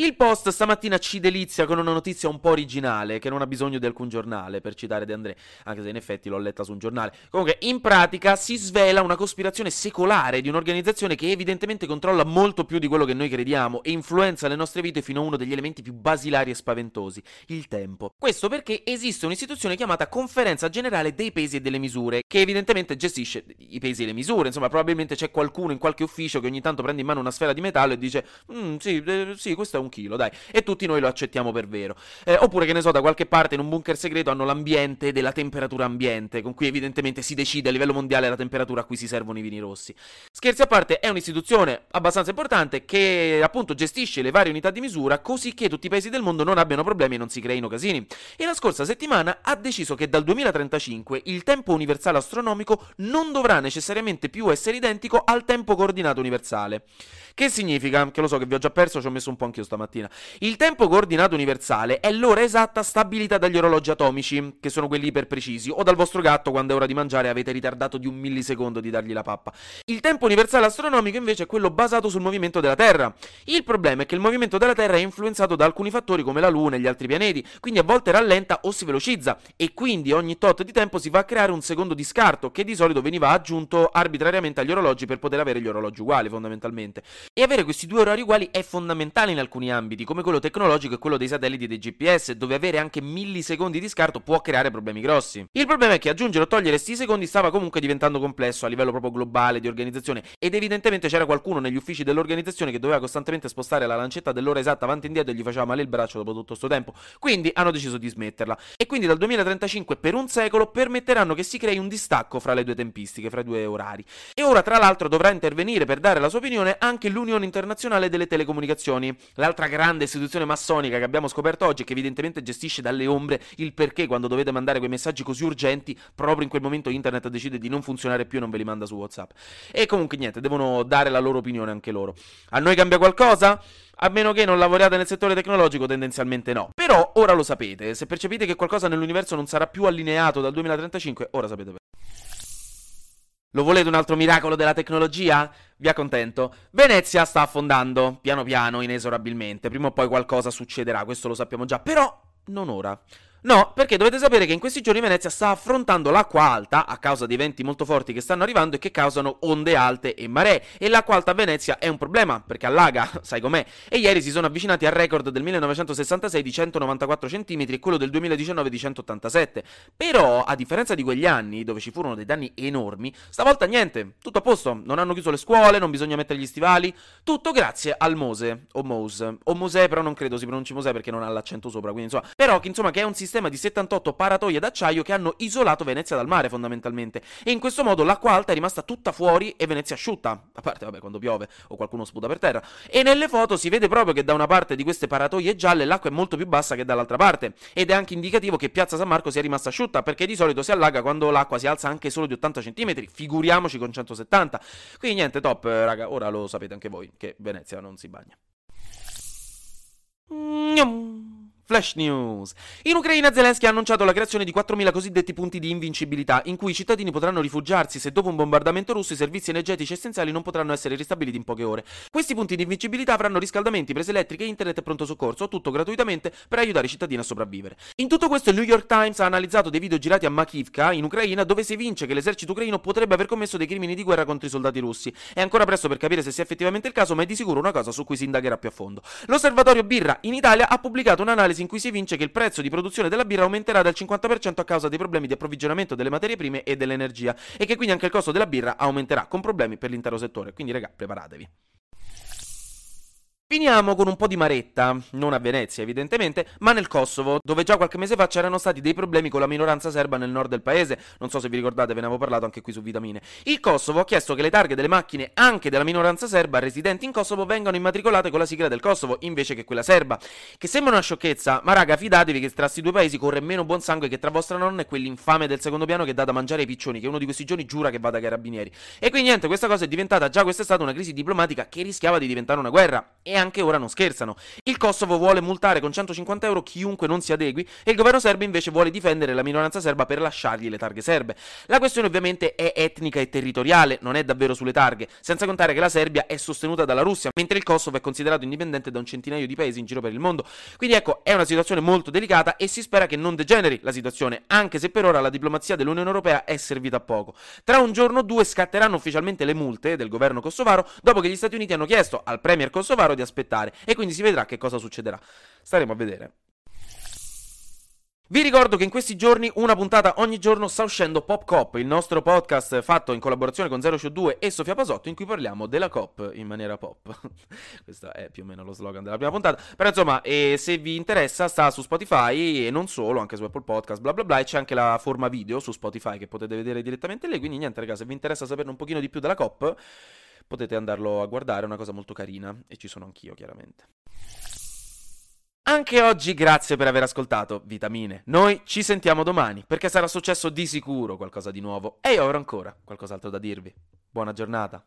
Il Post stamattina ci delizia con una notizia un po' originale, che non ha bisogno di alcun giornale, per citare De André, anche se in effetti l'ho letta su un giornale. Comunque, in pratica si svela una cospirazione secolare di un'organizzazione che evidentemente controlla molto più di quello che noi crediamo e influenza le nostre vite fino a uno degli elementi più basilari e spaventosi, il tempo. Questo perché esiste un'istituzione chiamata Conferenza Generale dei Pesi e delle Misure, che evidentemente gestisce i pesi e le misure, insomma, probabilmente c'è qualcuno in qualche ufficio che ogni tanto prende in mano una sfera di metallo e dice, mm, sì, eh, sì, questo è un chilo, dai. E tutti noi lo accettiamo per vero. Eh, oppure, che ne so, da qualche parte in un bunker segreto hanno l'ambiente della temperatura ambiente, con cui evidentemente si decide a livello mondiale la temperatura a cui si servono i vini rossi. Scherzi a parte, è un'istituzione abbastanza importante che appunto gestisce le varie unità di misura così che tutti i paesi del mondo non abbiano problemi e non si creino casini. E la scorsa settimana ha deciso che dal 2035 il tempo universale astronomico non dovrà necessariamente più essere identico al tempo coordinato universale. Che significa? Che lo so che vi ho già perso, ci ho messo un po' anch'io stamattina. Il tempo coordinato universale è l'ora esatta stabilita dagli orologi atomici, che sono quelli iper precisi, o dal vostro gatto quando è ora di mangiare avete ritardato di un millisecondo di dargli la pappa. Il tempo universale astronomico invece è quello basato sul movimento della Terra. Il problema è che il movimento della Terra è influenzato da alcuni fattori come la Luna e gli altri pianeti, quindi a volte rallenta o si velocizza, e quindi ogni tot di tempo si va a creare un secondo di scarto, che di solito veniva aggiunto arbitrariamente agli orologi per poter avere gli orologi uguali fondamentalmente. E avere questi due orari uguali è fondamentale in alcuni ambiti, come quello tecnologico e quello dei satelliti e dei GPS, dove avere anche millisecondi di scarto può creare problemi grossi. Il problema è che aggiungere o togliere questi secondi stava comunque diventando complesso a livello proprio globale di organizzazione ed evidentemente c'era qualcuno negli uffici dell'organizzazione che doveva costantemente spostare la lancetta dell'ora esatta avanti e indietro e gli faceva male il braccio dopo tutto questo tempo. Quindi hanno deciso di smetterla. E quindi dal 2035 per un secolo permetteranno che si crei un distacco fra le due tempistiche, fra i due orari. E ora tra l'altro dovrà intervenire per dare la sua opinione anche l'Unione Internazionale delle Telecomunicazioni, l'altra grande istituzione massonica che abbiamo scoperto oggi che evidentemente gestisce dalle ombre il perché quando dovete mandare quei messaggi così urgenti, proprio in quel momento internet decide di non funzionare più e non ve li manda su WhatsApp. E comunque niente, devono dare la loro opinione anche loro. A noi cambia qualcosa? A meno che non lavoriate nel settore tecnologico, tendenzialmente no. Però ora lo sapete, se percepite che qualcosa nell'universo non sarà più allineato dal 2035, ora sapete perché. Lo volete un altro miracolo della tecnologia? Vi accontento. Venezia sta affondando, piano piano, inesorabilmente. Prima o poi qualcosa succederà, questo lo sappiamo già, però non ora. No, perché dovete sapere che in questi giorni Venezia sta affrontando l'acqua alta a causa di venti molto forti che stanno arrivando e che causano onde alte e maree. E l'acqua alta a Venezia è un problema perché allaga, sai com'è. E ieri si sono avvicinati al record del 1966 di 194 cm e quello del 2019 di 187. Però, a differenza di quegli anni dove ci furono dei danni enormi, stavolta niente, tutto a posto. Non hanno chiuso le scuole, non bisogna mettere gli stivali. Tutto grazie al Mose o Mose. O Mosè, però non credo si pronunci Mosè perché non ha l'accento sopra. Quindi insomma, però insomma che è un sistema sistema di 78 paratoie d'acciaio che hanno isolato Venezia dal mare fondamentalmente e in questo modo l'acqua alta è rimasta tutta fuori e Venezia asciutta, a parte vabbè quando piove o qualcuno sputa per terra e nelle foto si vede proprio che da una parte di queste paratoie gialle l'acqua è molto più bassa che dall'altra parte ed è anche indicativo che Piazza San Marco sia rimasta asciutta perché di solito si allaga quando l'acqua si alza anche solo di 80 cm, figuriamoci con 170. Quindi niente, top raga, ora lo sapete anche voi che Venezia non si bagna. Mm-hmm. Flash News. In Ucraina Zelensky ha annunciato la creazione di 4.000 cosiddetti punti di invincibilità, in cui i cittadini potranno rifugiarsi se dopo un bombardamento russo i servizi energetici essenziali non potranno essere ristabiliti in poche ore. Questi punti di invincibilità avranno riscaldamenti, prese elettriche, internet e pronto soccorso, tutto gratuitamente per aiutare i cittadini a sopravvivere. In tutto questo il New York Times ha analizzato dei video girati a Makivka, in Ucraina, dove si evince che l'esercito ucraino potrebbe aver commesso dei crimini di guerra contro i soldati russi. È ancora presto per capire se sia effettivamente il caso, ma è di sicuro una cosa su cui si indagherà più a fondo. L'osservatorio Birra in Italia ha pubblicato un'analisi in cui si evince che il prezzo di produzione della birra aumenterà del 50% a causa dei problemi di approvvigionamento delle materie prime e dell'energia e che quindi anche il costo della birra aumenterà con problemi per l'intero settore. Quindi raga, preparatevi. Finiamo con un po' di maretta, non a Venezia evidentemente, ma nel Kosovo, dove già qualche mese fa c'erano stati dei problemi con la minoranza serba nel nord del paese, non so se vi ricordate, ve ne avevo parlato anche qui su Vitamine. Il Kosovo ha chiesto che le targhe delle macchine anche della minoranza serba residenti in Kosovo vengano immatricolate con la sigla del Kosovo invece che quella serba, che sembra una sciocchezza, ma raga fidatevi che tra questi due paesi corre meno buon sangue che tra vostra nonna e quell'infame del secondo piano che dà da mangiare ai piccioni, che uno di questi giorni giura che vada ai carabinieri. E quindi niente, questa cosa è diventata già quest'estate una crisi diplomatica che rischiava di diventare una guerra, e anche ora non scherzano. Il Kosovo vuole multare con 150 euro chiunque non si adegui e il governo serbo invece vuole difendere la minoranza serba per lasciargli le targhe serbe. La questione ovviamente è etnica e territoriale, non è davvero sulle targhe, senza contare che la Serbia è sostenuta dalla Russia, mentre il Kosovo è considerato indipendente da un centinaio di paesi in giro per il mondo. Quindi ecco, è una situazione molto delicata e si spera che non degeneri la situazione, anche se per ora la diplomazia dell'Unione Europea è servita a poco. Tra un giorno o due scatteranno ufficialmente le multe del governo kosovaro dopo che gli Stati Uniti hanno chiesto al premier kosovaro di aspettare e quindi si vedrà che cosa succederà. Staremo a vedere. Vi ricordo che in questi giorni una puntata ogni giorno sta uscendo Pop Cop, il nostro podcast fatto in collaborazione con Zero Show 2 e Sofia Pasotto in cui parliamo della cop in maniera pop. Questo è più o meno lo slogan della prima puntata. Però insomma, eh, se vi interessa sta su Spotify e non solo, anche su Apple Podcast, bla bla bla, e c'è anche la forma video su Spotify che potete vedere direttamente lì, quindi niente ragazzi, se vi interessa saperne un pochino di più della cop, potete andarlo a guardare, è una cosa molto carina e ci sono anch'io chiaramente. Anche oggi grazie per aver ascoltato Vitamine. Noi ci sentiamo domani perché sarà successo di sicuro qualcosa di nuovo e io avrò ancora qualcos'altro da dirvi. Buona giornata.